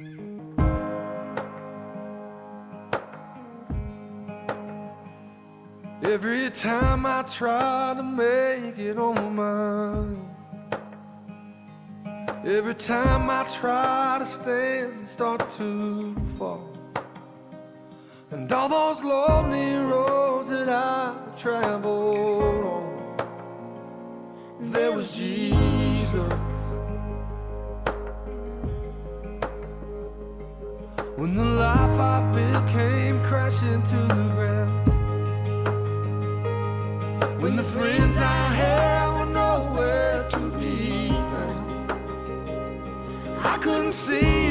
Every time I try to make it on mine. Every time I try to stand, start to fall. And all those lonely roads that I've traveled on, there was Jesus. Life I built came crashing to the ground. When the friends I had were nowhere to be found. I couldn't see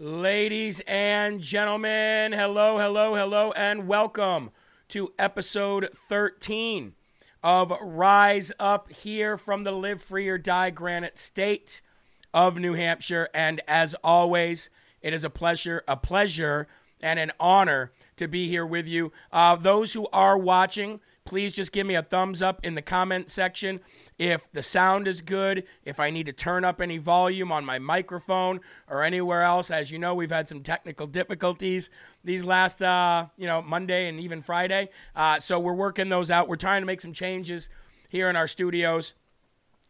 Ladies and gentlemen, hello, hello, hello, and welcome to episode 13 of Rise Up here from the Live Free or Die Granite State of New Hampshire. And as always, it is a pleasure, a pleasure, and an honor to be here with you. Uh, those who are watching, please just give me a thumbs up in the comment section if the sound is good, if I need to turn up any volume on my microphone or anywhere else. As you know, we've had some technical difficulties these last, uh, you know, Monday and even Friday. Uh, so we're working those out. We're trying to make some changes here in our studios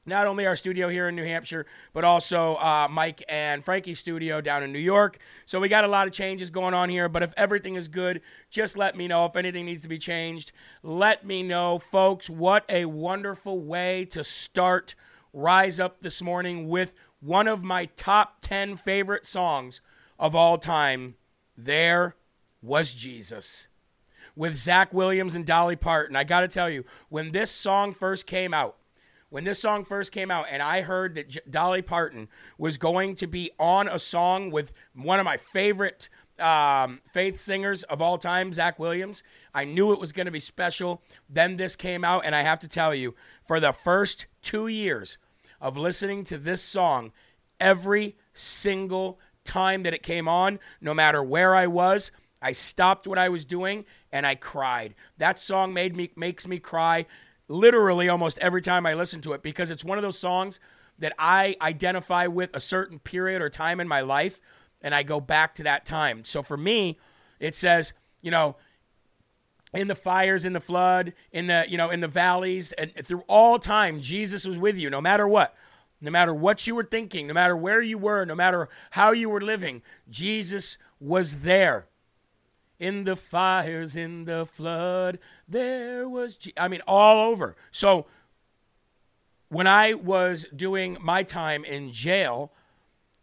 not only our studio here in New Hampshire, but also uh, Mike and Frankie's studio down in New York. So we got a lot of changes going on here. But if everything is good, just let me know. If anything needs to be changed, let me know, folks. What a wonderful way to start Rise Up this morning with one of my top 10 favorite songs of all time. There was Jesus with Zach Williams and Dolly Parton. I got to tell you, when this song first came out, when this song first came out, and I heard that J- Dolly Parton was going to be on a song with one of my favorite um, faith singers of all time, Zach Williams, I knew it was going to be special. Then this came out, and I have to tell you, for the first two years of listening to this song every single time that it came on, no matter where I was. I stopped what I was doing and I cried. That song made me makes me cry literally almost every time I listen to it because it's one of those songs that I identify with a certain period or time in my life and I go back to that time. So for me, it says, you know, in the fires, in the flood, in the you know, in the valleys, and through all time, Jesus was with you, no matter what. No matter what you were thinking, no matter where you were, no matter how you were living, Jesus was there. In the fires, in the flood, there was, Je- I mean, all over. So when I was doing my time in jail,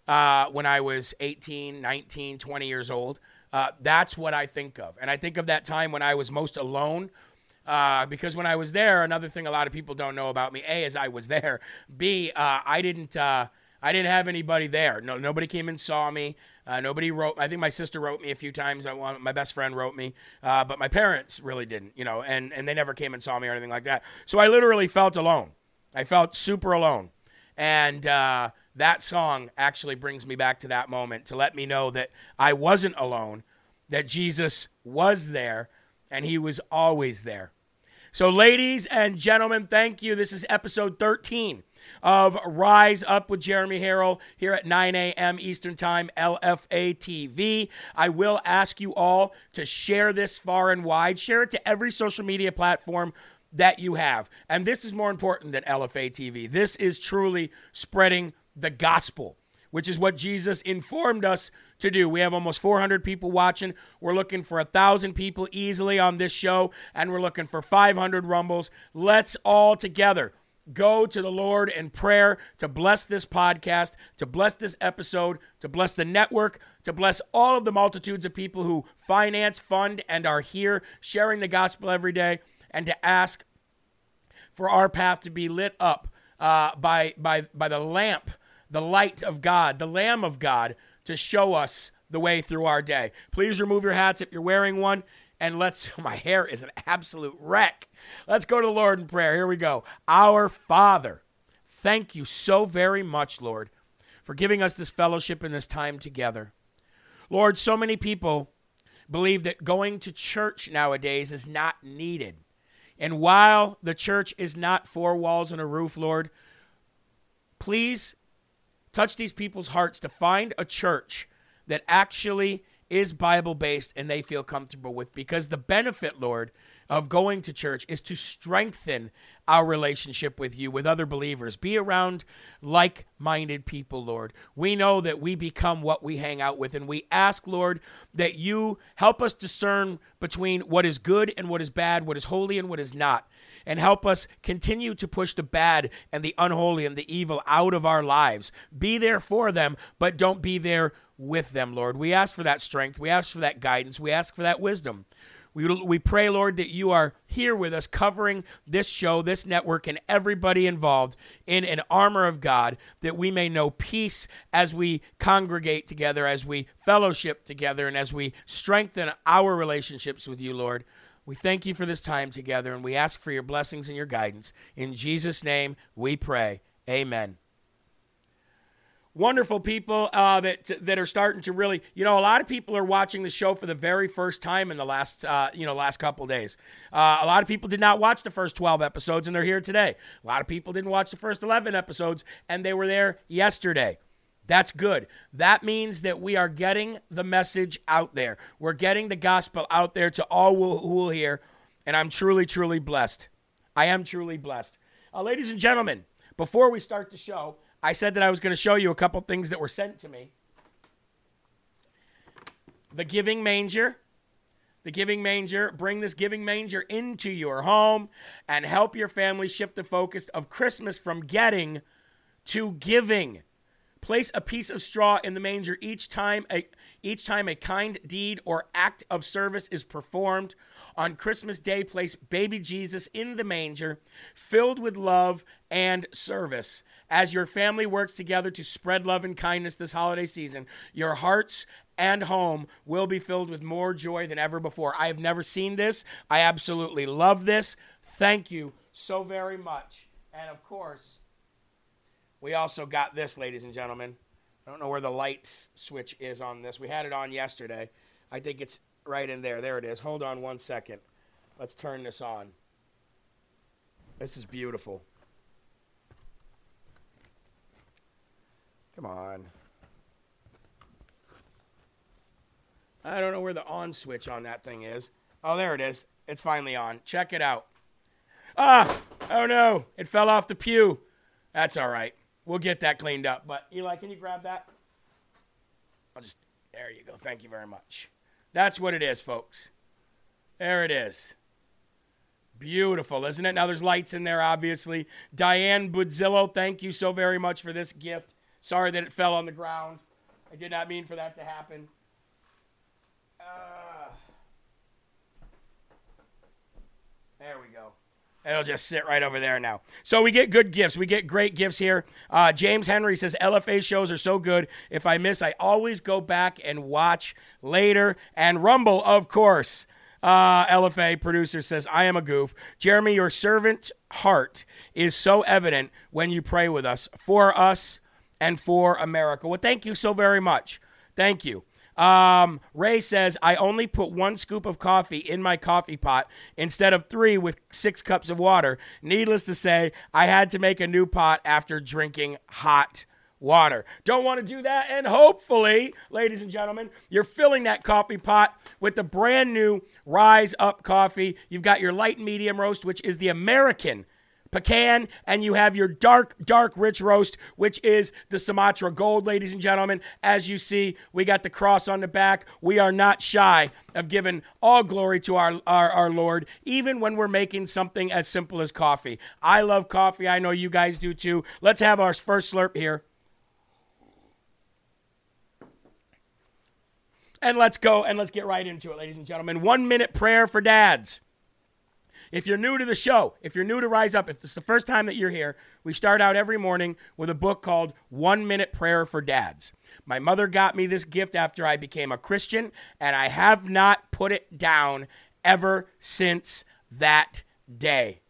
uh, when I was 18, 19, 20 years old, uh, that's what I think of. And I think of that time when I was most alone. Uh, because when I was there, another thing a lot of people don't know about me: A, is I was there. B, uh, I didn't, uh, I didn't have anybody there. No, nobody came and saw me. Uh, nobody wrote. I think my sister wrote me a few times. I, one- my best friend wrote me, uh, but my parents really didn't. You know, and and they never came and saw me or anything like that. So I literally felt alone. I felt super alone. And uh, that song actually brings me back to that moment to let me know that I wasn't alone, that Jesus was there, and he was always there. So, ladies and gentlemen, thank you. This is episode 13 of Rise Up with Jeremy Harrell here at 9 a.m. Eastern Time, LFA TV. I will ask you all to share this far and wide. Share it to every social media platform that you have. And this is more important than LFA TV. This is truly spreading the gospel, which is what Jesus informed us to do. We have almost 400 people watching. We're looking for a thousand people easily on this show, and we're looking for 500 rumbles. Let's all together go to the Lord in prayer to bless this podcast, to bless this episode, to bless the network, to bless all of the multitudes of people who finance, fund, and are here sharing the gospel every day, and to ask for our path to be lit up uh, by, by, by the lamp, the light of God, the Lamb of God, to show us the way through our day. Please remove your hats if you're wearing one. And let's, my hair is an absolute wreck. Let's go to the Lord in prayer. Here we go. Our Father, thank you so very much, Lord, for giving us this fellowship and this time together. Lord, so many people believe that going to church nowadays is not needed. And while the church is not four walls and a roof, Lord, please touch these people's hearts to find a church that actually is Bible based and they feel comfortable with. Because the benefit, Lord, of going to church is to strengthen our relationship with you, with other believers. Be around like minded people, Lord. We know that we become what we hang out with, and we ask, Lord, that you help us discern between what is good and what is bad, what is holy and what is not. And help us continue to push the bad and the unholy and the evil out of our lives. Be there for them, but don't be there with them, Lord. We ask for that strength. We ask for that guidance. We ask for that wisdom. We, we pray, Lord, that you are here with us, covering this show, this network, and everybody involved in an armor of God, that we may know peace as we congregate together, as we fellowship together, and as we strengthen our relationships with you, Lord. We thank you for this time together, and we ask for your blessings and your guidance. In Jesus' name, we pray. Amen wonderful people uh, that that are starting to really, you know, a lot of people are watching the show for the very first time in the last, uh, you know, last couple days. Uh, a lot of people did not watch the first twelve episodes, and they're here today. A lot of people didn't watch the first eleven episodes, and they were there yesterday. That's good. That means that we are getting the message out there. We're getting the gospel out there to all who will hear, and I'm truly, truly blessed. I am truly blessed. Uh, ladies and gentlemen, before we start the show, I said that I was going to show you a couple things that were sent to me. The giving manger. The giving manger. Bring this giving manger into your home and help your family shift the focus of Christmas from getting to giving. Place a piece of straw in the manger each time a each time a kind deed or act of service is performed. On Christmas Day, place baby Jesus in the manger, filled with love and service. As your family works together to spread love and kindness this holiday season, your hearts and home will be filled with more joy than ever before. I have never seen this. I absolutely love this. Thank you so very much. And of course, we also got this, ladies and gentlemen. I don't know where the light switch is on this. We had it on yesterday. I think it's right in there. There it is. Hold on one second. Let's turn this on. This is beautiful. Come on. I don't know where the on switch on that thing is. Oh, there it is. It's finally on. Check it out. Ah! Oh no! It fell off the pew. That's all right. We'll get that cleaned up. But Eli, can you grab that? I'll just. There you go. Thank you very much. That's what it is, folks. There it is. Beautiful, isn't it? Now there's lights in there, obviously. Diane Budzillo, thank you so very much for this gift. Sorry that it fell on the ground. I did not mean for that to happen. Uh, there we go. It'll just sit right over there now. So we get good gifts. We get great gifts here. Uh, James Henry says LFA shows are so good. If I miss, I always go back and watch later. And Rumble, of course. Uh, LFA producer says, I am a goof. Jeremy, your servant heart is so evident when you pray with us, for us, and for America. Well, thank you so very much. Thank you. Um, Ray says, I only put one scoop of coffee in my coffee pot instead of three with six cups of water. Needless to say, I had to make a new pot after drinking hot water. Don't want to do that. And hopefully, ladies and gentlemen, you're filling that coffee pot with the brand new Rise Up coffee. You've got your light medium roast, which is the American pecan, and you have your dark, dark, rich roast, which is the Sumatra Gold, ladies and gentlemen. As you see, we got the cross on the back. We are not shy of giving all glory to our, our, our Lord, even when we're making something as simple as coffee. I love coffee. I know you guys do too. Let's have our first slurp here. And let's go and let's get right into it, ladies and gentlemen. One minute prayer for dads. If you're new to the show, if you're new to Rise Up, if it's the first time that you're here, we start out every morning with a book called One Minute Prayer for Dads. My mother got me this gift after I became a Christian, and I have not put it down ever since that day.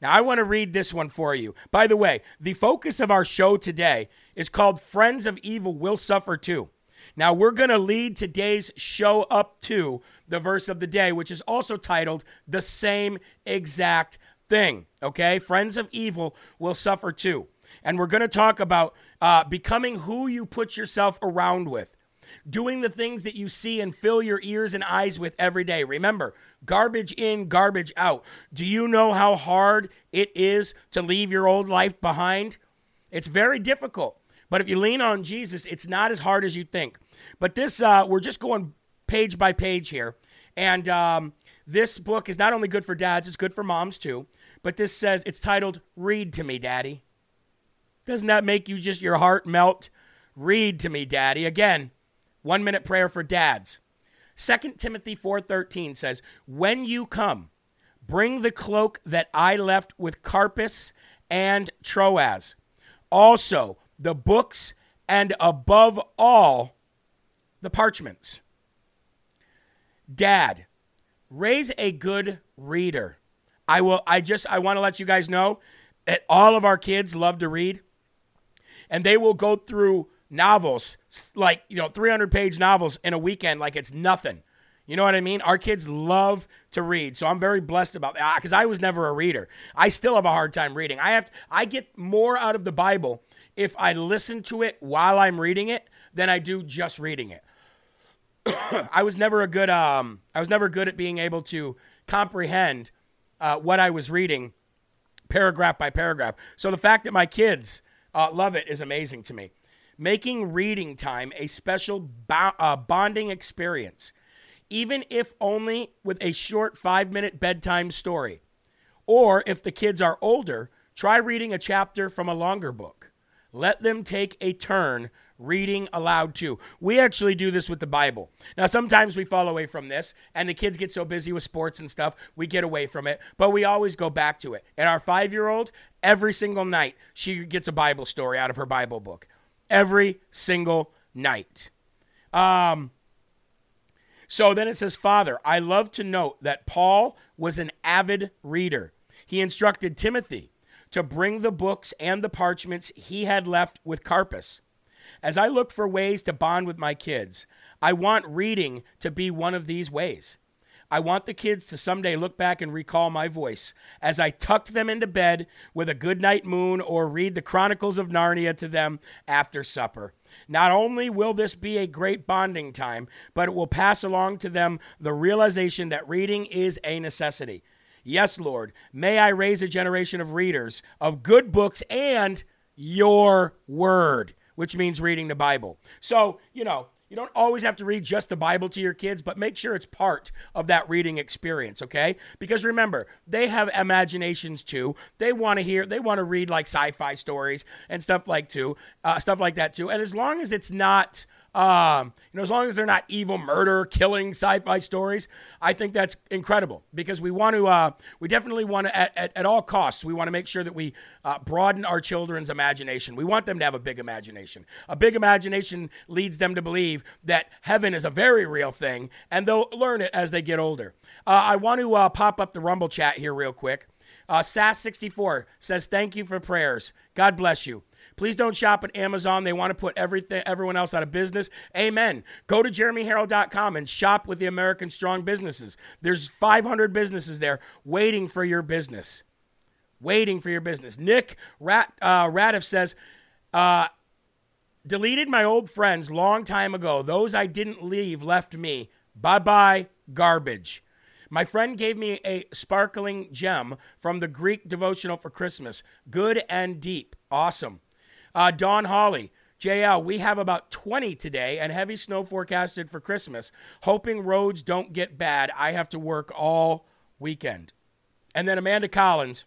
Now, I want to read this one for you. By the way, the focus of our show today is called Friends of Evil Will Suffer Too. Now, we're going to lead today's show up to the verse of the day, which is also titled the same exact thing. Okay? Friends of evil will suffer too. And we're going to talk about uh, becoming who you put yourself around with, doing the things that you see and fill your ears and eyes with every day. Remember, garbage in, garbage out. Do you know how hard it is to leave your old life behind? It's very difficult. But if you lean on Jesus, it's not as hard as you think. But this, uh, we're just going page by page here. And um, this book is not only good for dads, it's good for moms too. But this says, it's titled Read to Me, Daddy. Doesn't that make you just your heart melt? Read to me, Daddy. Again, one minute prayer for dads. 2 Timothy 4:13 says, "When you come, bring the cloak that I left with Carpus and Troas. Also, the books and above all, the parchments." Dad, raise a good reader. I will I just I want to let you guys know that all of our kids love to read and they will go through novels like, you know, 300 page novels in a weekend like it's nothing. You know what I mean? Our kids love to read. So I'm very blessed about that because I was never a reader. I still have a hard time reading. I have to, I get more out of the Bible if I listen to it while I'm reading it than I do just reading it. I was never a good um, I was never good at being able to comprehend uh, what I was reading paragraph by paragraph. So the fact that my kids uh, love it is amazing to me. Making reading time a special bo- uh, bonding experience, even if only with a short five minute bedtime story. Or if the kids are older, try reading a chapter from a longer book. Let them take a turn reading aloud too. We actually do this with the Bible. Now, sometimes we fall away from this, and the kids get so busy with sports and stuff, we get away from it, but we always go back to it. And our five year old, every single night, she gets a Bible story out of her Bible book. Every single night. Um, so then it says, Father, I love to note that Paul was an avid reader. He instructed Timothy to bring the books and the parchments he had left with Carpus. As I look for ways to bond with my kids, I want reading to be one of these ways. I want the kids to someday look back and recall my voice as I tucked them into bed with a good night moon or read the Chronicles of Narnia to them after supper. Not only will this be a great bonding time, but it will pass along to them the realization that reading is a necessity. Yes, Lord, may I raise a generation of readers of good books and your word, which means reading the Bible. So, you know, you don't always have to read just the Bible to your kids, but make sure it's part of that reading experience, okay? Because remember, they have imaginations too. They want to hear, they want to read like sci-fi stories and stuff like too, uh, stuff like that too. And as long as it's not um, you know, as long as they're not evil, murder, killing sci-fi stories, I think that's incredible because we want to, uh, we definitely want to, at, at, at all costs, we want to make sure that we uh, broaden our children's imagination. We want them to have a big imagination. A big imagination leads them to believe that heaven is a very real thing, and they'll learn it as they get older. Uh, I want to uh, pop up the Rumble chat here real quick. Uh, Sass64 says, Thank you for prayers. God bless you. Please don't shop at Amazon. They want to put everything, everyone else out of business. Amen. Go to jeremyharrell.com and shop with the American Strong Businesses. There's 500 businesses there waiting for your business. Waiting for your business. Nick Rat, uh, says, uh, deleted my old friends long time ago. Those I didn't leave left me. Bye bye, garbage. My friend gave me a sparkling gem from the Greek devotional for Christmas. Good and deep. Awesome. Uh, Don Holly, JL, we have about 20 today and heavy snow forecasted for Christmas. Hoping roads don't get bad. I have to work all weekend. And then Amanda Collins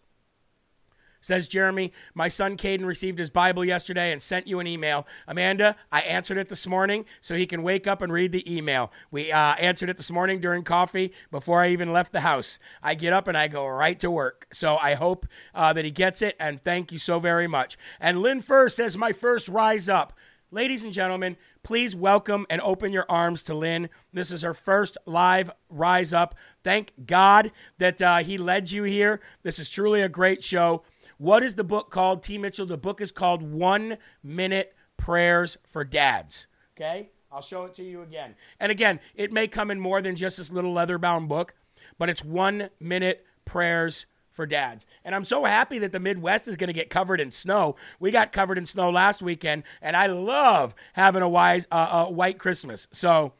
says Jeremy, my son Caden received his Bible yesterday and sent you an email. Amanda, I answered it this morning so he can wake up and read the email. We uh, answered it this morning during coffee before I even left the house. I get up and I go right to work. So I hope uh, that he gets it and thank you so very much. And Lynn First says, my first rise up. Ladies and gentlemen, please welcome and open your arms to Lynn. This is her first live Rise Up. Thank God that uh, he led you here. This is truly a great show. What is the book called, T. Mitchell? The book is called One Minute Prayers for Dads. Okay? I'll show it to you again. And again, it may come in more than just this little leather bound book, but it's One Minute Prayers for Dads. And I'm so happy that the Midwest is going to get covered in snow. We got covered in snow last weekend, and I love having a, wise, uh, white Christmas. So,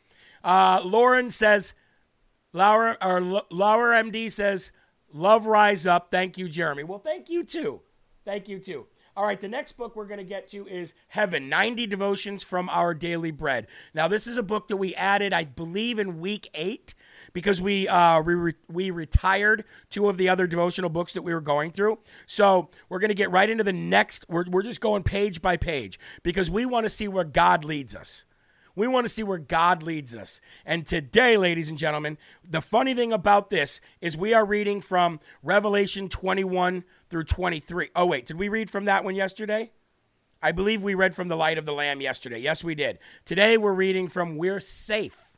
uh, Lauren says, Laura or Laura MD says, "Love rise up." Thank you, Jeremy. Well, thank you too. Thank you too. All right, the next book we're going to get to is Heaven 90 Devotions from Our Daily Bread. Now, this is a book that we added, I believe, in week eight because we, uh, we, re- we retired two of the other devotional books that we were going through. So we're going to get right into the next. We're, we're just going page by page because we want to see where God leads us. We want to see where God leads us. And today, ladies and gentlemen, the funny thing about this is we are reading from Revelation 21 through 23. Oh, wait, did we read from that one yesterday? I believe we read from the light of the Lamb yesterday. Yes, we did. Today, we're reading from We're Safe.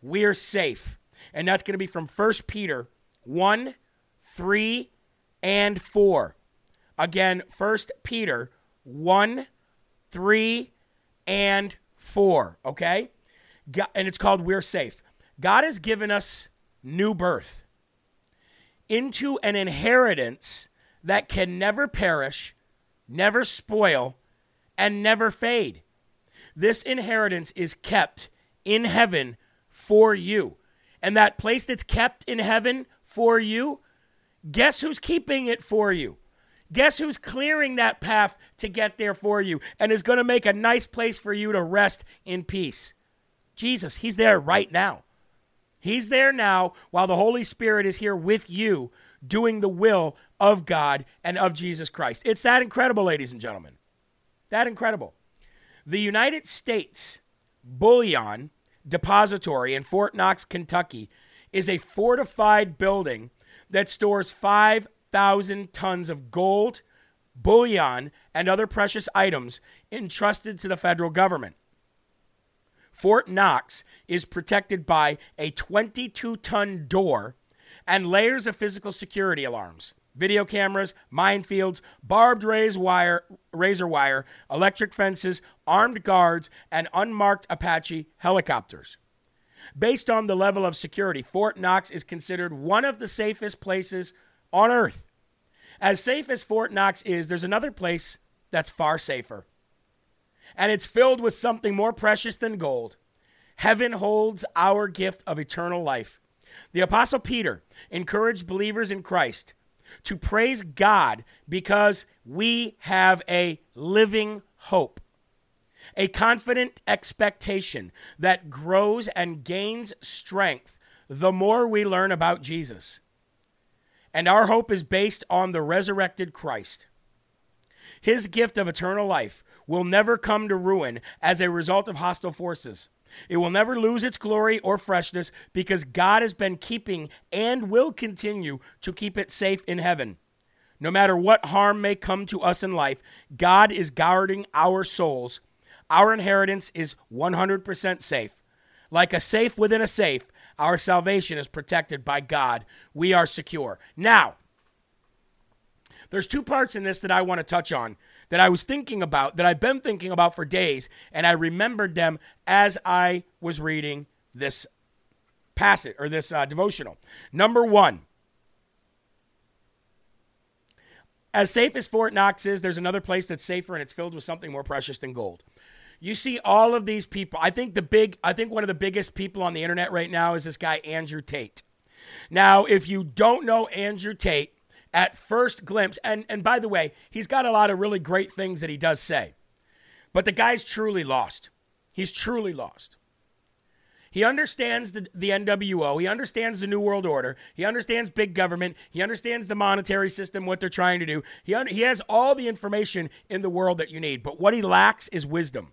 We're Safe. And that's going to be from 1 Peter 1, 3, and 4. Again, 1 Peter 1, 3, and 4. Okay? God, and it's called We're Safe. God has given us new birth into an inheritance that can never perish, never spoil, and never fade. This inheritance is kept in heaven for you. And that place that's kept in heaven for you, guess who's keeping it for you? Guess who's clearing that path to get there for you and is going to make a nice place for you to rest in peace? Jesus, He's there right now. He's there now while the Holy Spirit is here with you doing the will of God and of Jesus Christ. It's that incredible, ladies and gentlemen. That incredible. The United States Bullion Depository in Fort Knox, Kentucky, is a fortified building that stores 5,000 tons of gold, bullion, and other precious items entrusted to the federal government. Fort Knox is protected by a 22 ton door and layers of physical security alarms. video cameras, minefields, barbed razor wire, razor wire, electric fences, armed guards, and unmarked Apache helicopters. Based on the level of security, Fort Knox is considered one of the safest places on earth. As safe as Fort Knox is, there's another place that's far safer. And it's filled with something more precious than gold. Heaven holds our gift of eternal life. The Apostle Peter encouraged believers in Christ to praise God because we have a living hope, a confident expectation that grows and gains strength the more we learn about Jesus. And our hope is based on the resurrected Christ. His gift of eternal life will never come to ruin as a result of hostile forces. It will never lose its glory or freshness because God has been keeping and will continue to keep it safe in heaven. No matter what harm may come to us in life, God is guarding our souls. Our inheritance is 100% safe. Like a safe within a safe, our salvation is protected by God. We are secure. Now, there's two parts in this that I want to touch on that I was thinking about, that I've been thinking about for days, and I remembered them as I was reading this passage or this uh, devotional. Number one, as safe as Fort Knox is, there's another place that's safer and it's filled with something more precious than gold. You see all of these people. I think the big, I think one of the biggest people on the internet right now is this guy, Andrew Tate. Now, if you don't know Andrew Tate, at first glimpse, and, and by the way, he's got a lot of really great things that he does say, but the guy's truly lost. He's truly lost. He understands the, the NWO. He understands the New World Order. He understands big government. He understands the monetary system, what they're trying to do. He, un- he has all the information in the world that you need, but what he lacks is wisdom.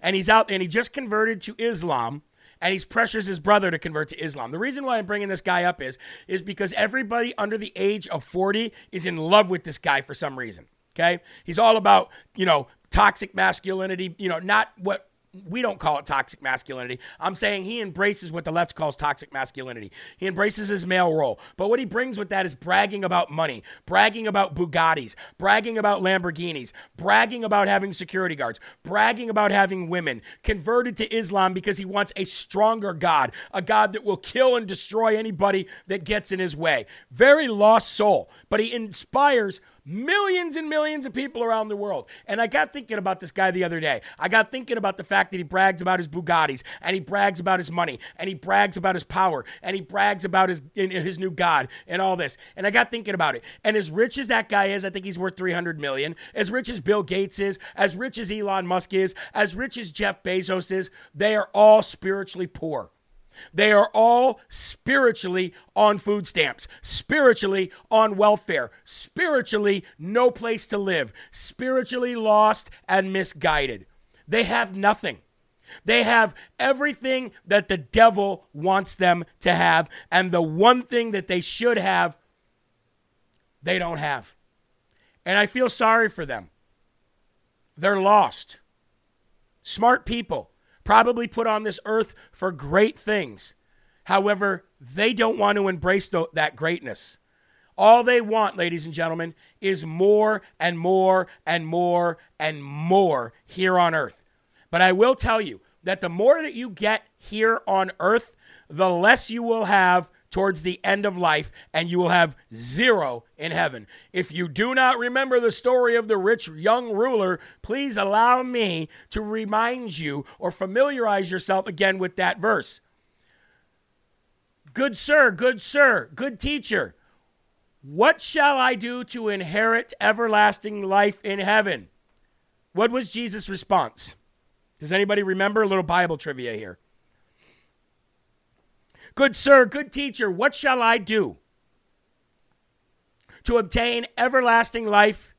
And he's out and he just converted to Islam and he pressures his brother to convert to Islam. The reason why I'm bringing this guy up is is because everybody under the age of 40 is in love with this guy for some reason. Okay? He's all about, you know, toxic masculinity, you know, not what we don't call it toxic masculinity. I'm saying he embraces what the left calls toxic masculinity. He embraces his male role. But what he brings with that is bragging about money, bragging about Bugattis, bragging about Lamborghinis, bragging about having security guards, bragging about having women, converted to Islam because he wants a stronger God, a God that will kill and destroy anybody that gets in his way. Very lost soul, but he inspires millions and millions of people around the world. And I got thinking about this guy the other day. I got thinking about the fact that he brags about his Bugattis and he brags about his money and he brags about his power and he brags about his his new god and all this. And I got thinking about it. And as rich as that guy is, I think he's worth 300 million. As rich as Bill Gates is, as rich as Elon Musk is, as rich as Jeff Bezos is, they are all spiritually poor. They are all spiritually on food stamps, spiritually on welfare, spiritually no place to live, spiritually lost and misguided. They have nothing. They have everything that the devil wants them to have, and the one thing that they should have, they don't have. And I feel sorry for them. They're lost. Smart people probably put on this earth for great things. However, they don't want to embrace th- that greatness. All they want, ladies and gentlemen, is more and more and more and more here on earth. But I will tell you that the more that you get here on earth, the less you will have towards the end of life, and you will have zero in heaven. If you do not remember the story of the rich young ruler, please allow me to remind you or familiarize yourself again with that verse. Good sir, good sir, good teacher, what shall I do to inherit everlasting life in heaven? What was Jesus' response? Does anybody remember? A little Bible trivia here. Good sir, good teacher, what shall I do to obtain everlasting life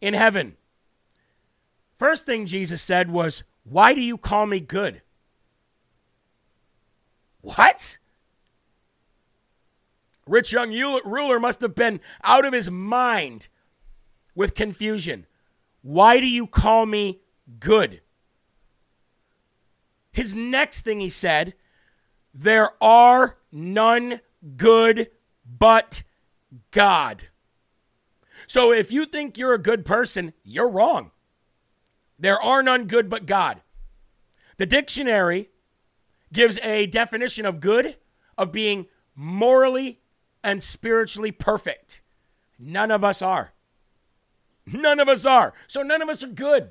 in heaven? First thing Jesus said was, Why do you call me good? What? Rich young ruler must have been out of his mind with confusion. Why do you call me good? His next thing he said there are none good but God. So if you think you're a good person, you're wrong. There are none good but God. The dictionary gives a definition of good of being morally and spiritually perfect. None of us are. None of us are. So none of us are good.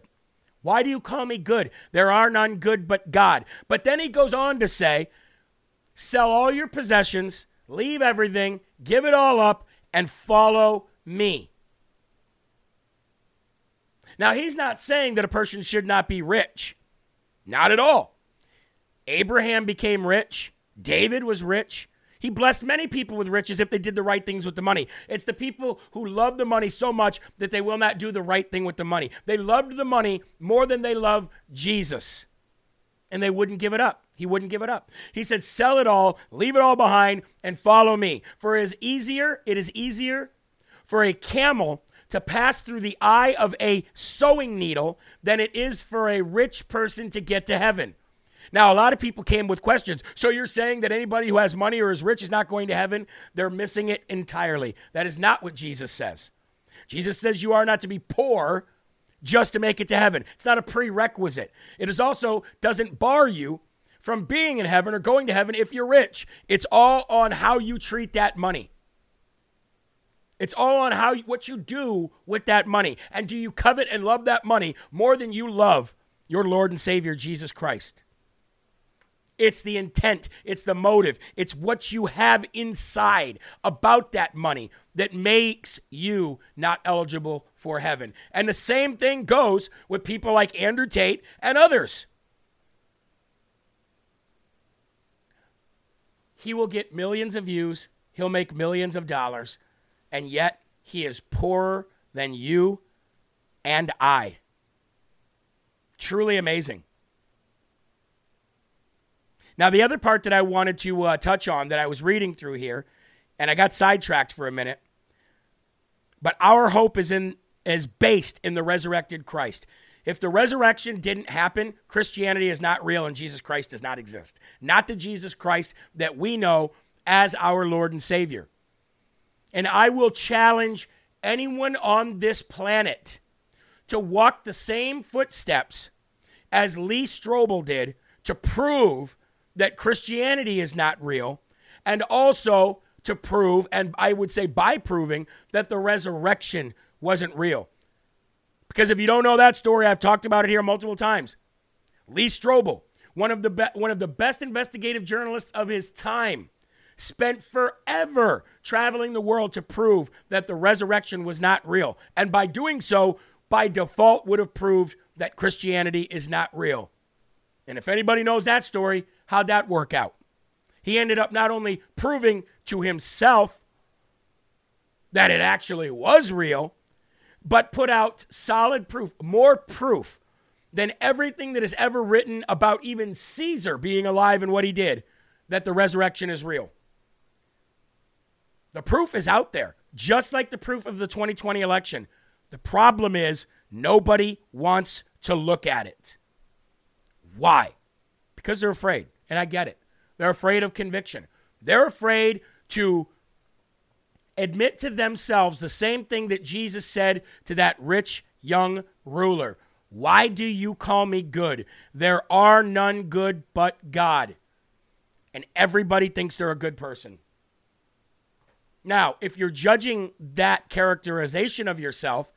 Why do you call me good? There are none good but God. But then he goes on to say, sell all your possessions, leave everything, give it all up, and follow me. Now, he's not saying that a person should not be rich. Not at all. Abraham became rich. David was rich. He blessed many people with riches if they did the right things with the money. It's the people who love the money so much that they will not do the right thing with the money. They loved the money more than they love Jesus. And they wouldn't give it up. He wouldn't give it up. He said, "Sell it all, leave it all behind and follow me." For it is easier, it is easier for a camel to pass through the eye of a sewing needle than it is for a rich person to get to heaven. Now, a lot of people came with questions. So you're saying that anybody who has money or is rich is not going to heaven? They're missing it entirely. That is not what Jesus says. Jesus says you are not to be poor just to make it to heaven. It's not a prerequisite. It is also doesn't bar you from being in heaven or going to heaven if you're rich. It's all on how you treat that money. It's all on how what you do with that money. And do you covet and love that money more than you love your Lord and Savior Jesus Christ? It's the intent, it's the motive, it's what you have inside about that money that makes you not eligible for heaven. And the same thing goes with people like Andrew Tate and others. He will get millions of views, he'll make millions of dollars, and yet he is poorer than you and I. Truly amazing. Now, the other part that I wanted to uh, touch on that I was reading through here, and I got sidetracked for a minute, but our hope is in is based in the resurrected Christ. If the resurrection didn't happen, Christianity is not real and Jesus Christ does not exist. Not the Jesus Christ that we know as our Lord and Savior. And I will challenge anyone on this planet to walk the same footsteps as Lee Strobel did to prove that Christianity is not real, and also to prove, and I would say by proving, that the resurrection wasn't real. Because if you don't know that story, I've talked about it here multiple times. Lee Strobel, one of the be- one of the best investigative journalists of his time, spent forever traveling the world to prove that the resurrection was not real, and by doing so, by default, would have proved that Christianity is not real. And if anybody knows that story, how'd that work out? He ended up not only proving to himself that it actually was real, but put out solid proof, more proof than everything that is ever written about even Caesar being alive and what he did, that the resurrection is real. The proof is out there, just like the proof of the 2020 election. The problem is nobody wants to look at it. Why? Because they're afraid. And I get it. They're afraid of conviction. They're afraid to admit to themselves the same thing that Jesus said to that rich young ruler Why do you call me good? There are none good but God. And everybody thinks they're a good person. Now, if you're judging that characterization of yourself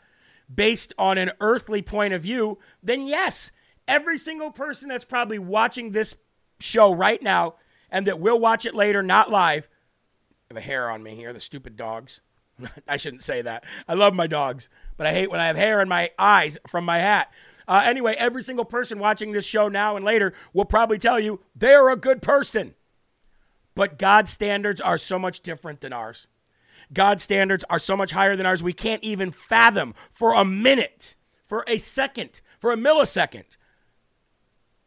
based on an earthly point of view, then yes, every single person that's probably watching this show right now and that will watch it later, not live. I have a hair on me here, the stupid dogs. I shouldn't say that. I love my dogs, but I hate when I have hair in my eyes from my hat. Uh, anyway, every single person watching this show now and later will probably tell you they're a good person. But God's standards are so much different than ours. God's standards are so much higher than ours, we can't even fathom for a minute, for a second, for a millisecond,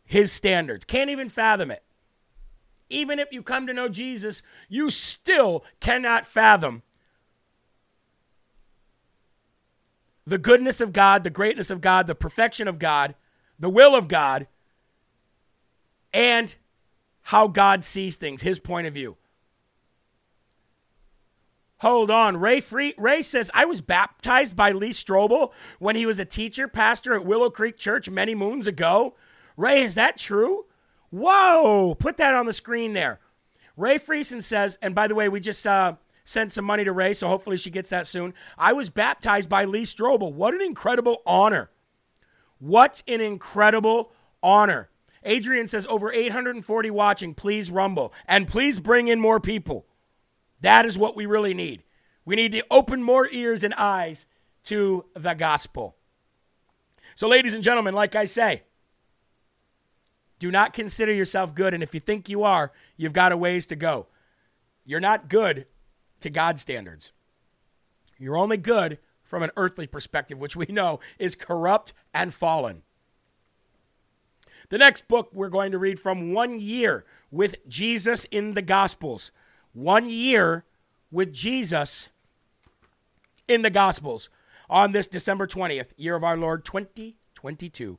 his standards. Can't even fathom it. Even if you come to know Jesus, you still cannot fathom the goodness of God, the greatness of God, the perfection of God, the will of God, and how God sees things, his point of view. Hold on. Ray Free Ray says I was baptized by Lee Strobel when he was a teacher pastor at Willow Creek Church many moons ago. Ray, is that true? Whoa! Put that on the screen there. Ray Friesen says, and by the way, we just uh, sent some money to Ray, so hopefully she gets that soon. I was baptized by Lee Strobel. What an incredible honor! What an incredible honor. Adrian says over 840 watching. Please rumble and please bring in more people. That is what we really need. We need to open more ears and eyes to the gospel. So, ladies and gentlemen, like I say, do not consider yourself good. And if you think you are, you've got a ways to go. You're not good to God's standards. You're only good from an earthly perspective, which we know is corrupt and fallen. The next book we're going to read from One Year with Jesus in the Gospels. One Year with Jesus in the Gospels on this December 20th, year of our Lord 2022.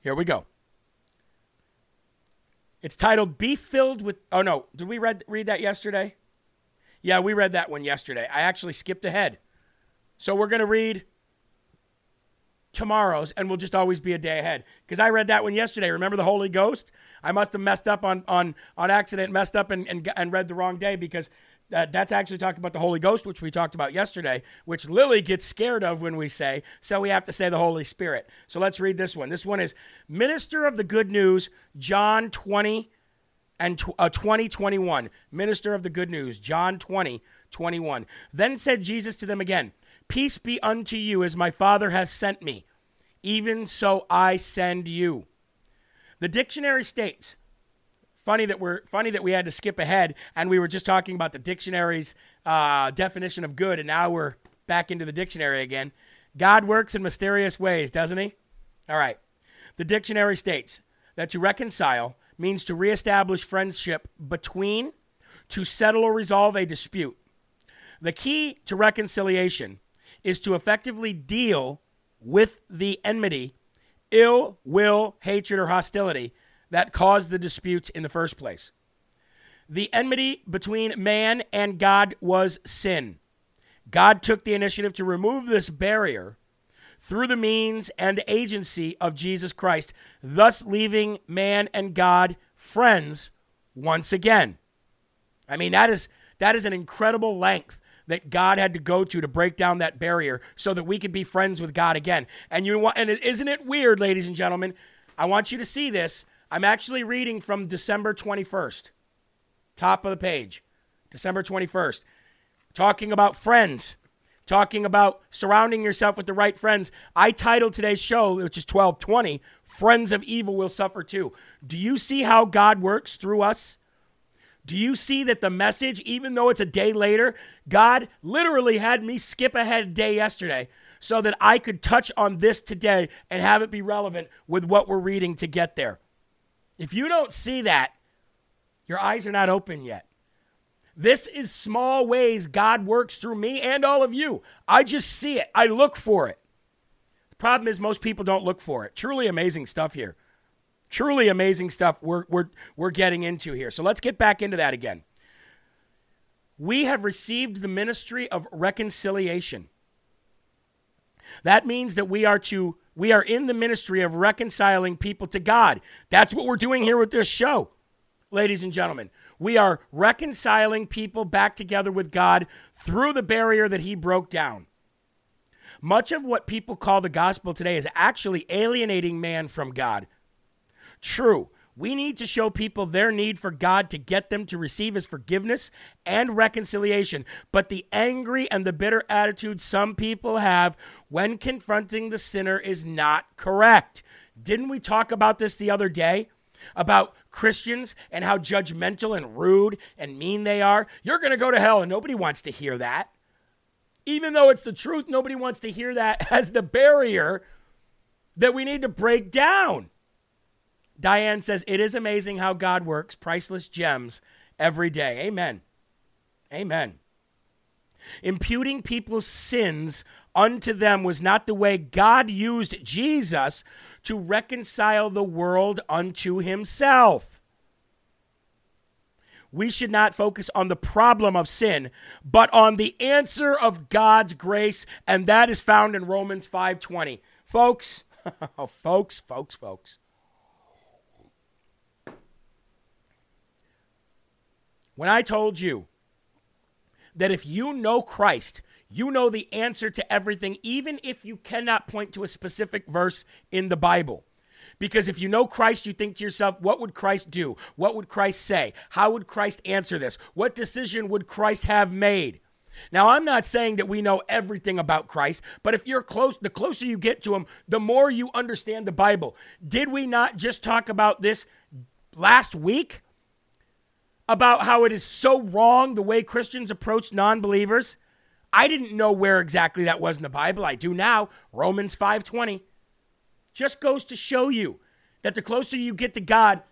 Here we go. It's titled Be Filled with Oh no, did we read read that yesterday? Yeah, we read that one yesterday. I actually skipped ahead. So we're going to read tomorrow's and we'll just always be a day ahead because i read that one yesterday remember the holy ghost i must have messed up on on on accident messed up and and, and read the wrong day because that, that's actually talking about the holy ghost which we talked about yesterday which lily gets scared of when we say so we have to say the holy spirit so let's read this one this one is minister of the good news john 20 and tw- uh, 2021 minister of the good news john 20 21 then said jesus to them again Peace be unto you as my Father hath sent me. Even so I send you. The dictionary states, funny that we're funny that we had to skip ahead and we were just talking about the dictionary's uh, definition of good and now we're back into the dictionary again. God works in mysterious ways, doesn't he? All right. The dictionary states that to reconcile means to reestablish friendship between, to settle or resolve a dispute. The key to reconciliation is to effectively deal with the enmity, ill will, hatred, or hostility that caused the disputes in the first place. The enmity between man and God was sin. God took the initiative to remove this barrier through the means and agency of Jesus Christ, thus leaving man and God friends once again. I mean, that is that is an incredible length that God had to go to to break down that barrier so that we could be friends with God again. And you want and isn't it weird, ladies and gentlemen? I want you to see this. I'm actually reading from December 21st. Top of the page. December 21st. Talking about friends. Talking about surrounding yourself with the right friends. I titled today's show, which is 1220, Friends of Evil Will Suffer Too. Do you see how God works through us? Do you see that the message, even though it's a day later, God literally had me skip ahead a day yesterday so that I could touch on this today and have it be relevant with what we're reading to get there? If you don't see that, your eyes are not open yet. This is small ways God works through me and all of you. I just see it, I look for it. The problem is, most people don't look for it. Truly amazing stuff here. Truly amazing stuff we're, we're, we're getting into here. So let's get back into that again. We have received the ministry of reconciliation. That means that we are to we are in the ministry of reconciling people to God. That's what we're doing here with this show. Ladies and gentlemen, we are reconciling people back together with God through the barrier that he broke down. Much of what people call the gospel today is actually alienating man from God. True, we need to show people their need for God to get them to receive his forgiveness and reconciliation. But the angry and the bitter attitude some people have when confronting the sinner is not correct. Didn't we talk about this the other day? About Christians and how judgmental and rude and mean they are? You're going to go to hell, and nobody wants to hear that. Even though it's the truth, nobody wants to hear that as the barrier that we need to break down. Diane says, It is amazing how God works, priceless gems every day. Amen. Amen. Imputing people's sins unto them was not the way God used Jesus to reconcile the world unto himself. we should not focus on the problem of sin, but on the answer of God's grace, and that is found in Romans 5:20. Folks, folks, folks, folks. When I told you that if you know Christ, you know the answer to everything, even if you cannot point to a specific verse in the Bible. Because if you know Christ, you think to yourself, what would Christ do? What would Christ say? How would Christ answer this? What decision would Christ have made? Now, I'm not saying that we know everything about Christ, but if you're close, the closer you get to him, the more you understand the Bible. Did we not just talk about this last week? About how it is so wrong the way Christians approach non believers? I didn't know where exactly that was in the Bible. I do now. Romans 5:20 just goes to show you that the closer you get to God,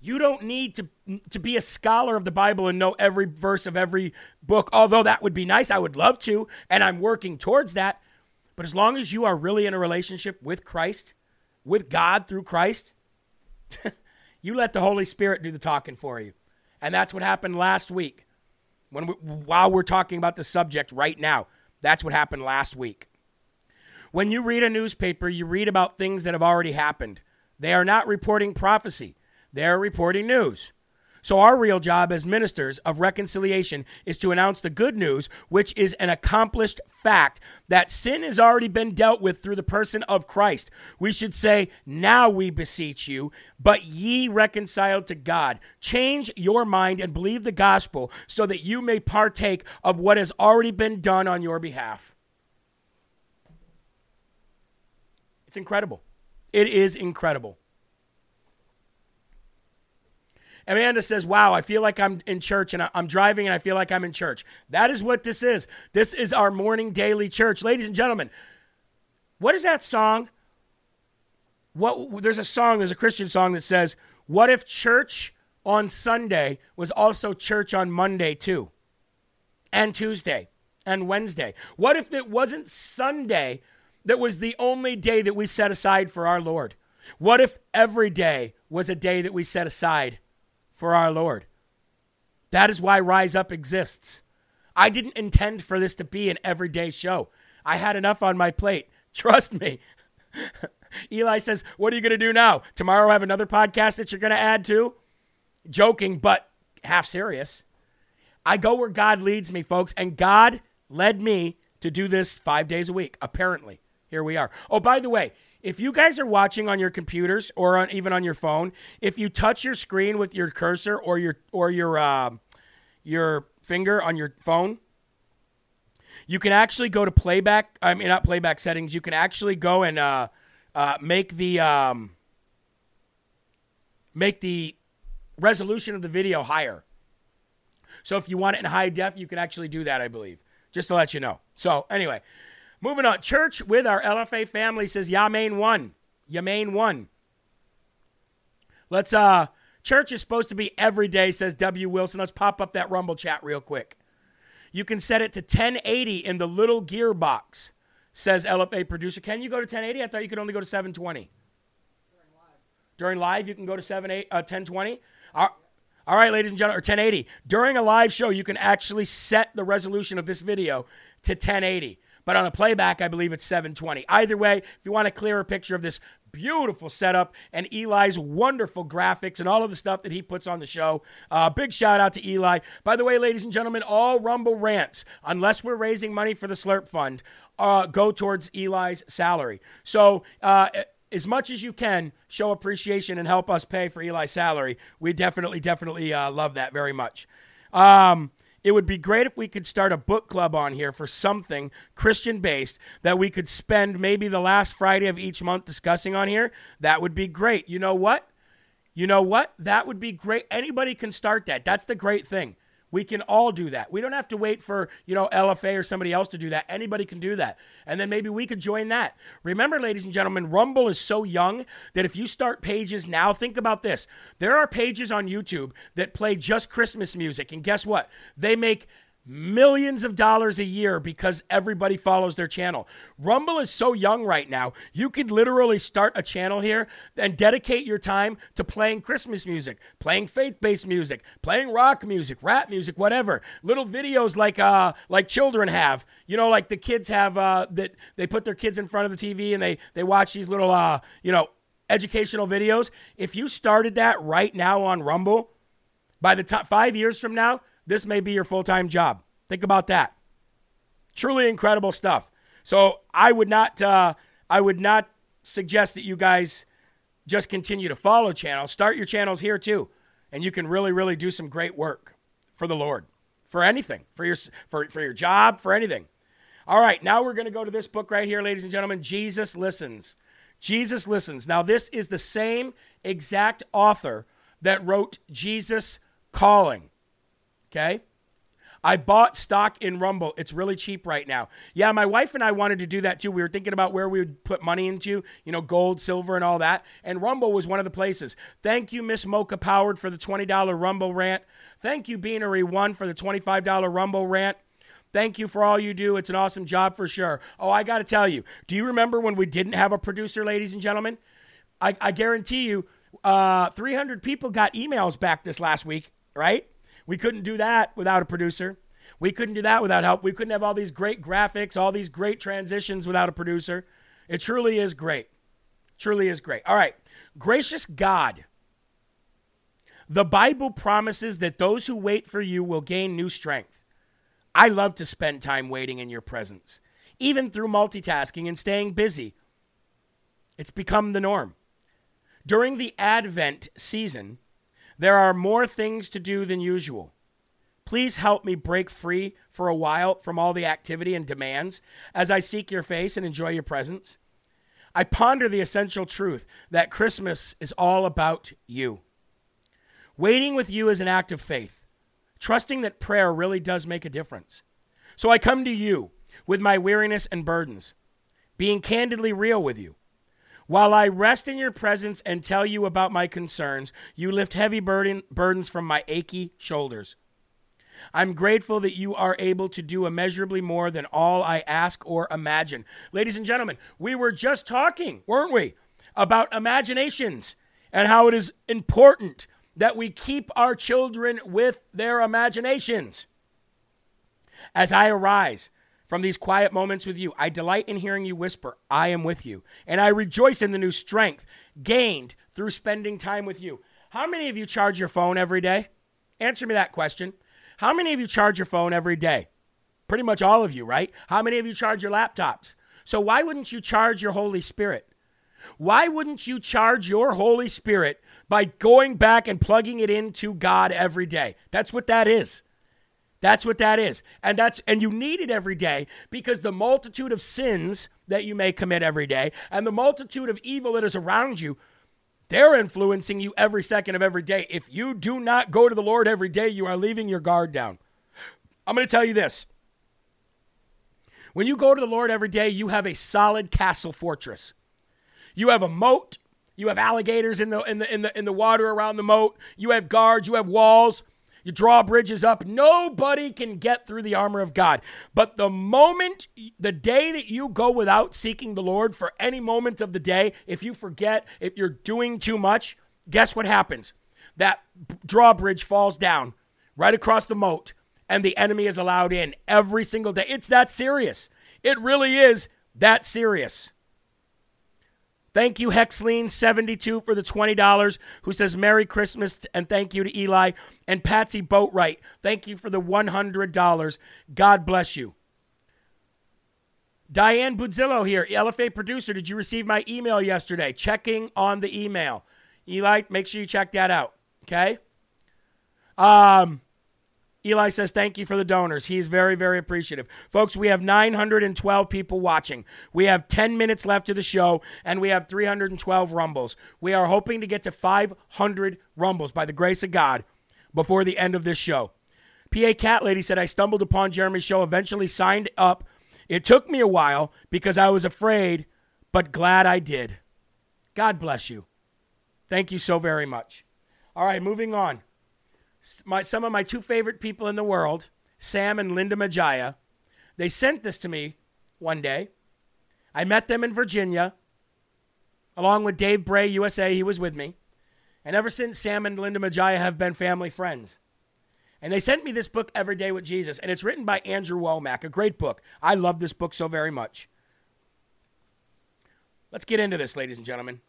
you don't need to to be a scholar of the Bible and know every verse of every book. Although that would be nice, I would love to, and I'm working towards that. But as long as you are really in a relationship with Christ, with God through Christ, you let the Holy Spirit do the talking for you. And that's what happened last week. When we, while we're talking about the subject right now, that's what happened last week. When you read a newspaper, you read about things that have already happened. They are not reporting prophecy, they are reporting news. So, our real job as ministers of reconciliation is to announce the good news, which is an accomplished fact that sin has already been dealt with through the person of Christ. We should say, Now we beseech you, but ye reconciled to God. Change your mind and believe the gospel so that you may partake of what has already been done on your behalf. It's incredible. It is incredible. Amanda says, Wow, I feel like I'm in church and I'm driving and I feel like I'm in church. That is what this is. This is our morning daily church. Ladies and gentlemen, what is that song? What there's a song, there's a Christian song that says, What if church on Sunday was also church on Monday too? And Tuesday and Wednesday? What if it wasn't Sunday that was the only day that we set aside for our Lord? What if every day was a day that we set aside for our Lord? That is why Rise Up exists. I didn't intend for this to be an everyday show. I had enough on my plate. Trust me. Eli says, What are you going to do now? Tomorrow I have another podcast that you're going to add to? Joking, but half serious. I go where God leads me, folks, and God led me to do this five days a week, apparently. Here we are. Oh, by the way, if you guys are watching on your computers or on, even on your phone, if you touch your screen with your cursor or your or your uh, your finger on your phone, you can actually go to playback. I mean, not playback settings. You can actually go and uh, uh, make the um, make the resolution of the video higher. So if you want it in high def, you can actually do that. I believe. Just to let you know. So anyway, moving on. Church with our LFA family says Yamain one. Yamain one. Let's uh church is supposed to be every day, says W. Wilson. Let's pop up that rumble chat real quick. You can set it to 1080 in the little gearbox, says LFA producer. Can you go to 1080? I thought you could only go to 720. During live, you can go to 7, 8, uh, 1020. All all right, ladies and gentlemen, or 1080. During a live show, you can actually set the resolution of this video to 1080. But on a playback, I believe it's 720. Either way, if you want a clearer picture of this beautiful setup and Eli's wonderful graphics and all of the stuff that he puts on the show, uh, big shout out to Eli. By the way, ladies and gentlemen, all Rumble rants, unless we're raising money for the Slurp Fund, uh, go towards Eli's salary. So, uh, as much as you can, show appreciation and help us pay for Eli's salary. We definitely, definitely uh, love that very much. Um, it would be great if we could start a book club on here for something Christian based that we could spend maybe the last Friday of each month discussing on here. That would be great. You know what? You know what? That would be great. Anybody can start that. That's the great thing. We can all do that. We don't have to wait for, you know, LFA or somebody else to do that. Anybody can do that. And then maybe we could join that. Remember, ladies and gentlemen, Rumble is so young that if you start pages now, think about this. There are pages on YouTube that play just Christmas music. And guess what? They make millions of dollars a year because everybody follows their channel. Rumble is so young right now. You could literally start a channel here and dedicate your time to playing Christmas music, playing faith-based music, playing rock music, rap music, whatever. Little videos like uh like children have. You know, like the kids have uh that they put their kids in front of the TV and they they watch these little uh, you know, educational videos. If you started that right now on Rumble, by the time 5 years from now, this may be your full-time job. Think about that. Truly incredible stuff. So I would not, uh, I would not suggest that you guys just continue to follow channels. Start your channels here too, and you can really, really do some great work for the Lord, for anything, for your for for your job, for anything. All right, now we're going to go to this book right here, ladies and gentlemen. Jesus listens. Jesus listens. Now this is the same exact author that wrote Jesus Calling. Okay. I bought stock in Rumble. It's really cheap right now. Yeah, my wife and I wanted to do that too. We were thinking about where we would put money into, you know, gold, silver, and all that. And Rumble was one of the places. Thank you, Miss Mocha Powered, for the $20 Rumble rant. Thank you, Beanery One, for the $25 Rumble rant. Thank you for all you do. It's an awesome job for sure. Oh, I got to tell you, do you remember when we didn't have a producer, ladies and gentlemen? I, I guarantee you, uh, 300 people got emails back this last week, right? We couldn't do that without a producer. We couldn't do that without help. We couldn't have all these great graphics, all these great transitions without a producer. It truly is great. Truly is great. All right. Gracious God. The Bible promises that those who wait for you will gain new strength. I love to spend time waiting in your presence, even through multitasking and staying busy. It's become the norm. During the Advent season, there are more things to do than usual. Please help me break free for a while from all the activity and demands as I seek your face and enjoy your presence. I ponder the essential truth that Christmas is all about you. Waiting with you is an act of faith, trusting that prayer really does make a difference. So I come to you with my weariness and burdens, being candidly real with you. While I rest in your presence and tell you about my concerns, you lift heavy burden, burdens from my achy shoulders. I'm grateful that you are able to do immeasurably more than all I ask or imagine. Ladies and gentlemen, we were just talking, weren't we, about imaginations and how it is important that we keep our children with their imaginations. As I arise from these quiet moments with you, I delight in hearing you whisper, I am with you. And I rejoice in the new strength gained through spending time with you. How many of you charge your phone every day? Answer me that question. How many of you charge your phone every day? Pretty much all of you, right? How many of you charge your laptops? So why wouldn't you charge your Holy Spirit? Why wouldn't you charge your Holy Spirit by going back and plugging it into God every day? That's what that is. That's what that is. And that's and you need it every day because the multitude of sins that you may commit every day and the multitude of evil that is around you they're influencing you every second of every day. If you do not go to the Lord every day, you are leaving your guard down. I'm going to tell you this. When you go to the Lord every day, you have a solid castle fortress. You have a moat. You have alligators in the in the in the in the water around the moat. You have guards, you have walls. You draw bridges up. Nobody can get through the armor of God. But the moment, the day that you go without seeking the Lord for any moment of the day, if you forget, if you're doing too much, guess what happens? That drawbridge falls down right across the moat, and the enemy is allowed in every single day. It's that serious. It really is that serious. Thank you, Hexleen72, for the $20, who says Merry Christmas, and thank you to Eli. And Patsy Boatwright, thank you for the $100. God bless you. Diane Budzillo here, LFA producer. Did you receive my email yesterday? Checking on the email. Eli, make sure you check that out. Okay? Um, Eli says, Thank you for the donors. He's very, very appreciative. Folks, we have 912 people watching. We have 10 minutes left of the show, and we have 312 rumbles. We are hoping to get to 500 rumbles by the grace of God before the end of this show. PA Cat Lady said, I stumbled upon Jeremy's show, eventually signed up. It took me a while because I was afraid, but glad I did. God bless you. Thank you so very much. All right, moving on my, some of my two favorite people in the world, Sam and Linda Majaya. They sent this to me one day. I met them in Virginia, along with Dave Bray, USA. He was with me. And ever since, Sam and Linda Majaya have been family friends. And they sent me this book, Every Day with Jesus, and it's written by Andrew Wommack, a great book. I love this book so very much. Let's get into this, ladies and gentlemen.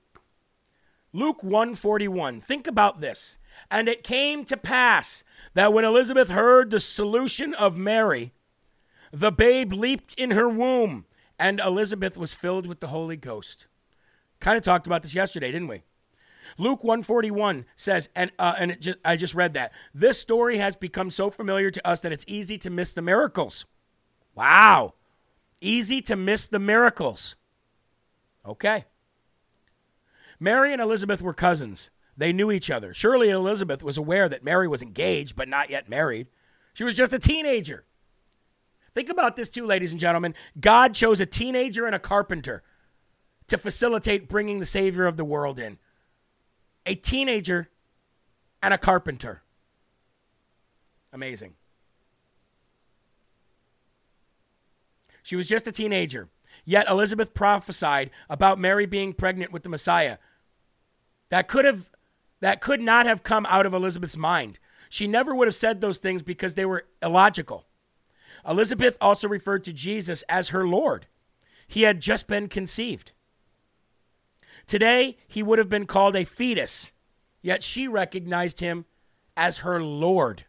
Luke 141. Think about this. And it came to pass that when Elizabeth heard the solution of Mary, the babe leaped in her womb, and Elizabeth was filled with the Holy Ghost. Kind of talked about this yesterday, didn't we? Luke 141 says, and, uh, and it just, I just read that. This story has become so familiar to us that it's easy to miss the miracles. Wow. Easy to miss the miracles. Okay. Mary and Elizabeth were cousins. They knew each other. Surely Elizabeth was aware that Mary was engaged, but not yet married. She was just a teenager. Think about this, too, ladies and gentlemen. God chose a teenager and a carpenter to facilitate bringing the Savior of the world in a teenager and a carpenter. Amazing. She was just a teenager. Yet Elizabeth prophesied about Mary being pregnant with the Messiah. That could have that could not have come out of Elizabeth's mind. She never would have said those things because they were illogical. Elizabeth also referred to Jesus as her Lord. He had just been conceived. Today, he would have been called a fetus, yet she recognized him as her Lord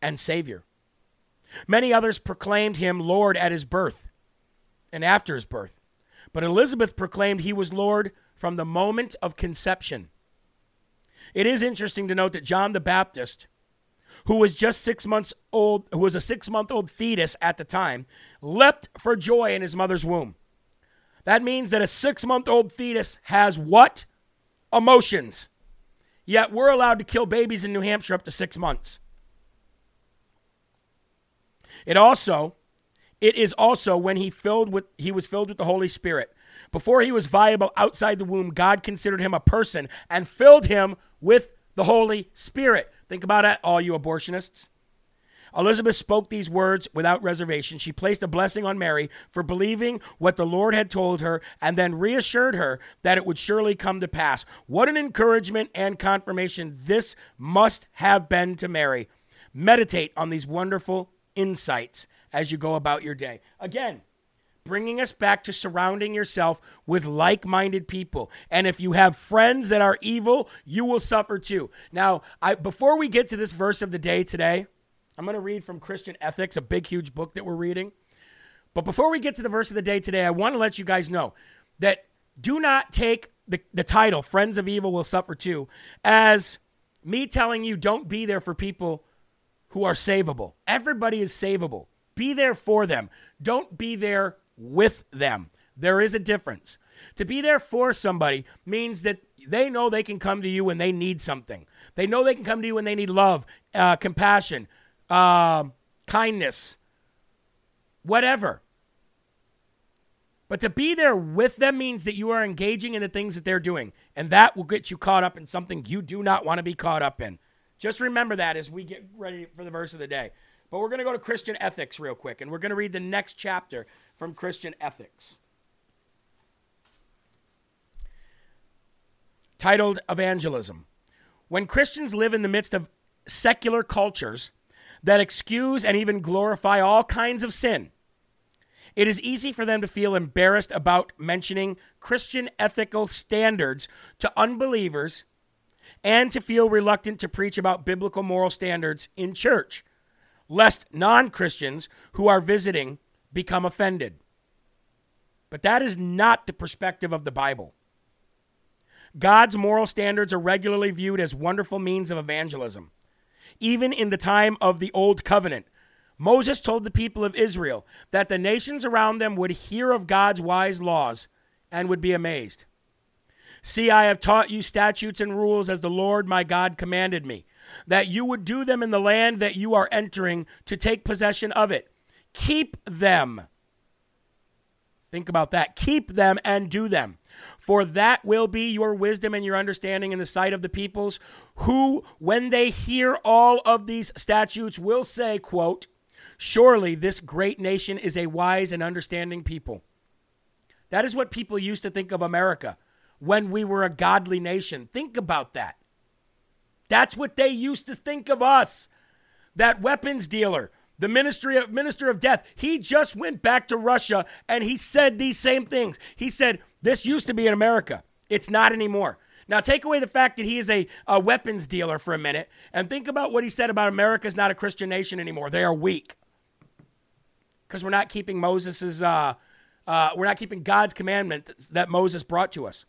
and Savior. Many others proclaimed him Lord at his birth and after his birth, but Elizabeth proclaimed he was Lord from the moment of conception. It is interesting to note that John the Baptist, who was just six months old, who was a six month old fetus at the time, leapt for joy in his mother's womb. That means that a six month old fetus has what? Emotions. Yet we're allowed to kill babies in New Hampshire up to six months. It also, it is also when he filled with he was filled with the Holy Spirit. Before he was viable outside the womb, God considered him a person and filled him with the Holy Spirit. Think about it, all you abortionists. Elizabeth spoke these words without reservation. She placed a blessing on Mary for believing what the Lord had told her and then reassured her that it would surely come to pass. What an encouragement and confirmation this must have been to Mary. Meditate on these wonderful insights as you go about your day. Again, bringing us back to surrounding yourself with like minded people. And if you have friends that are evil, you will suffer too. Now, I, before we get to this verse of the day today, I'm going to read from Christian Ethics, a big, huge book that we're reading. But before we get to the verse of the day today, I want to let you guys know that do not take the, the title, Friends of Evil Will Suffer Too, as me telling you don't be there for people who are savable. Everybody is savable. Be there for them. Don't be there with them. There is a difference. To be there for somebody means that they know they can come to you when they need something. They know they can come to you when they need love, uh, compassion, uh, kindness, whatever. But to be there with them means that you are engaging in the things that they're doing, and that will get you caught up in something you do not want to be caught up in. Just remember that as we get ready for the verse of the day. But we're going to go to Christian ethics real quick, and we're going to read the next chapter from Christian ethics. Titled Evangelism. When Christians live in the midst of secular cultures that excuse and even glorify all kinds of sin, it is easy for them to feel embarrassed about mentioning Christian ethical standards to unbelievers and to feel reluctant to preach about biblical moral standards in church, lest non Christians who are visiting become offended. But that is not the perspective of the Bible. God's moral standards are regularly viewed as wonderful means of evangelism. Even in the time of the Old Covenant, Moses told the people of Israel that the nations around them would hear of God's wise laws and would be amazed. See, I have taught you statutes and rules as the Lord my God commanded me, that you would do them in the land that you are entering to take possession of it. Keep them. Think about that. Keep them and do them. For that will be your wisdom and your understanding in the sight of the peoples, who, when they hear all of these statutes, will say, quote, Surely this great nation is a wise and understanding people. That is what people used to think of America when we were a godly nation. Think about that. That's what they used to think of us. That weapons dealer, the ministry of minister of death, he just went back to Russia and he said these same things. He said, This used to be in America. It's not anymore. Now, take away the fact that he is a, a weapons dealer for a minute and think about what he said about America is not a Christian nation anymore. They are weak because we're not keeping Moses's, uh, uh, we're not keeping God's commandment that Moses brought to us.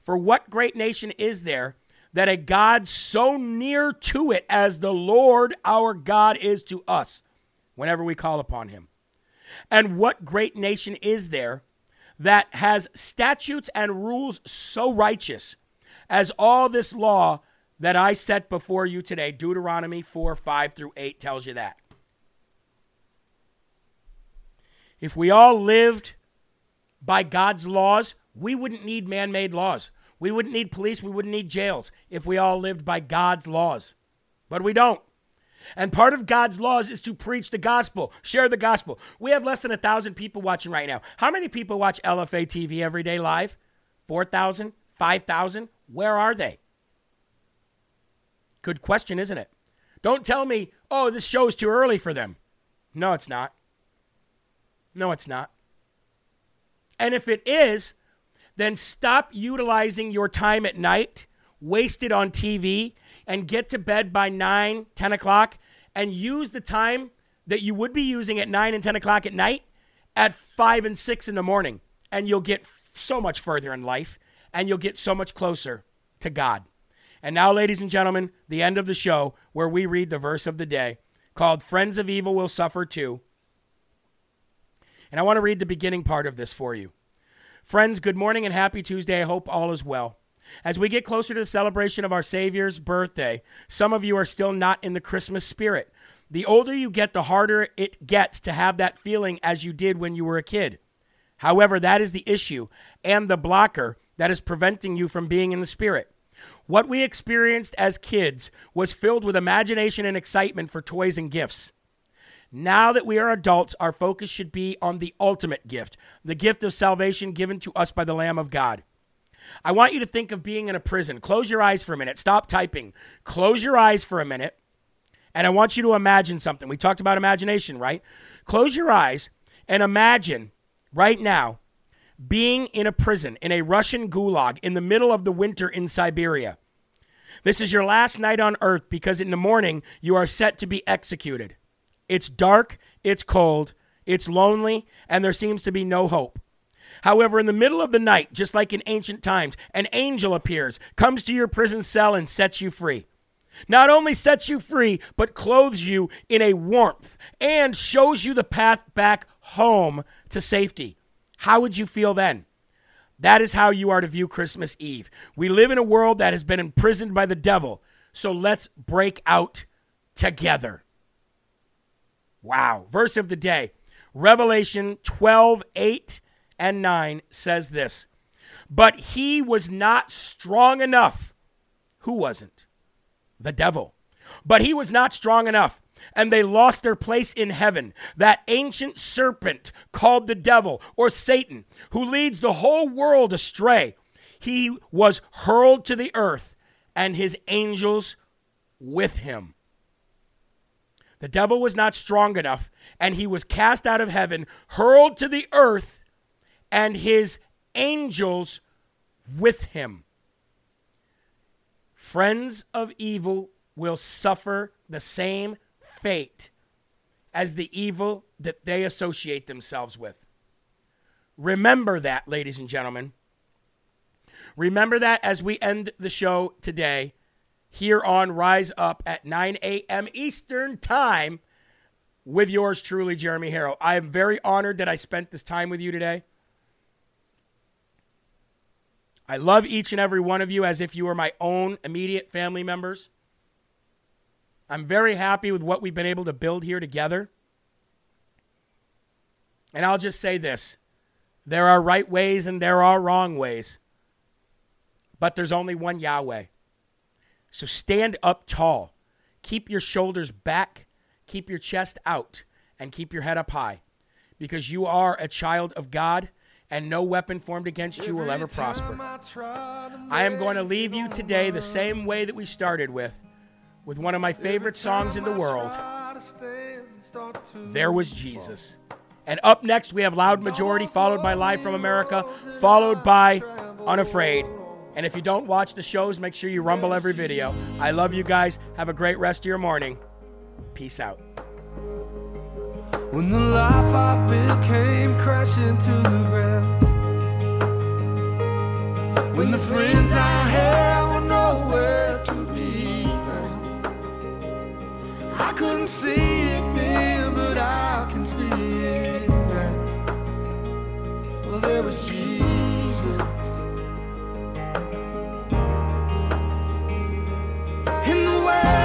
For what great nation is there that a God so near to it as the Lord our God is to us whenever we call upon him? And what great nation is there that has statutes and rules so righteous as all this law that I set before you today? Deuteronomy 4 5 through 8 tells you that. If we all lived by God's laws, we wouldn't need man made laws. We wouldn't need police. We wouldn't need jails if we all lived by God's laws. But we don't. And part of God's laws is to preach the gospel, share the gospel. We have less than a thousand people watching right now. How many people watch LFA TV every day live? 4,000? 5,000? Where are they? Good question, isn't it? Don't tell me, oh, this show's too early for them. No, it's not. No, it's not. And if it is, then stop utilizing your time at night, waste it on TV, and get to bed by 9, 10 o'clock, and use the time that you would be using at 9 and 10 o'clock at night at 5 and 6 in the morning. And you'll get f- so much further in life, and you'll get so much closer to God. And now, ladies and gentlemen, the end of the show where we read the verse of the day called Friends of Evil Will Suffer Too. And I want to read the beginning part of this for you. Friends, good morning and happy Tuesday. I hope all is well. As we get closer to the celebration of our Savior's birthday, some of you are still not in the Christmas spirit. The older you get, the harder it gets to have that feeling as you did when you were a kid. However, that is the issue and the blocker that is preventing you from being in the spirit. What we experienced as kids was filled with imagination and excitement for toys and gifts. Now that we are adults, our focus should be on the ultimate gift, the gift of salvation given to us by the Lamb of God. I want you to think of being in a prison. Close your eyes for a minute. Stop typing. Close your eyes for a minute. And I want you to imagine something. We talked about imagination, right? Close your eyes and imagine right now being in a prison, in a Russian gulag, in the middle of the winter in Siberia. This is your last night on earth because in the morning you are set to be executed. It's dark, it's cold, it's lonely, and there seems to be no hope. However, in the middle of the night, just like in ancient times, an angel appears, comes to your prison cell, and sets you free. Not only sets you free, but clothes you in a warmth and shows you the path back home to safety. How would you feel then? That is how you are to view Christmas Eve. We live in a world that has been imprisoned by the devil, so let's break out together. Wow. Verse of the day Revelation 12, 8 and 9 says this But he was not strong enough. Who wasn't? The devil. But he was not strong enough. And they lost their place in heaven. That ancient serpent called the devil or Satan, who leads the whole world astray, he was hurled to the earth and his angels with him. The devil was not strong enough, and he was cast out of heaven, hurled to the earth, and his angels with him. Friends of evil will suffer the same fate as the evil that they associate themselves with. Remember that, ladies and gentlemen. Remember that as we end the show today here on Rise Up at 9 a.m. Eastern Time with yours truly, Jeremy Herrell. I am very honored that I spent this time with you today. I love each and every one of you as if you were my own immediate family members. I'm very happy with what we've been able to build here together. And I'll just say this there are right ways and there are wrong ways. but there's only one Yahweh. So stand up tall. Keep your shoulders back, keep your chest out, and keep your head up high because you are a child of God and no weapon formed against you will ever prosper. I am going to leave you today the same way that we started with, with one of my favorite songs in the world. There was Jesus. And up next, we have Loud Majority, followed by Live from America, followed by Unafraid. And if you don't watch the shows, make sure you rumble every video. I love you guys. Have a great rest of your morning. Peace out. When the life I built came crashing to the ground. When the friends I had were nowhere to be found. I couldn't see it then, but I can see it now. Well, there was Jesus. In the way,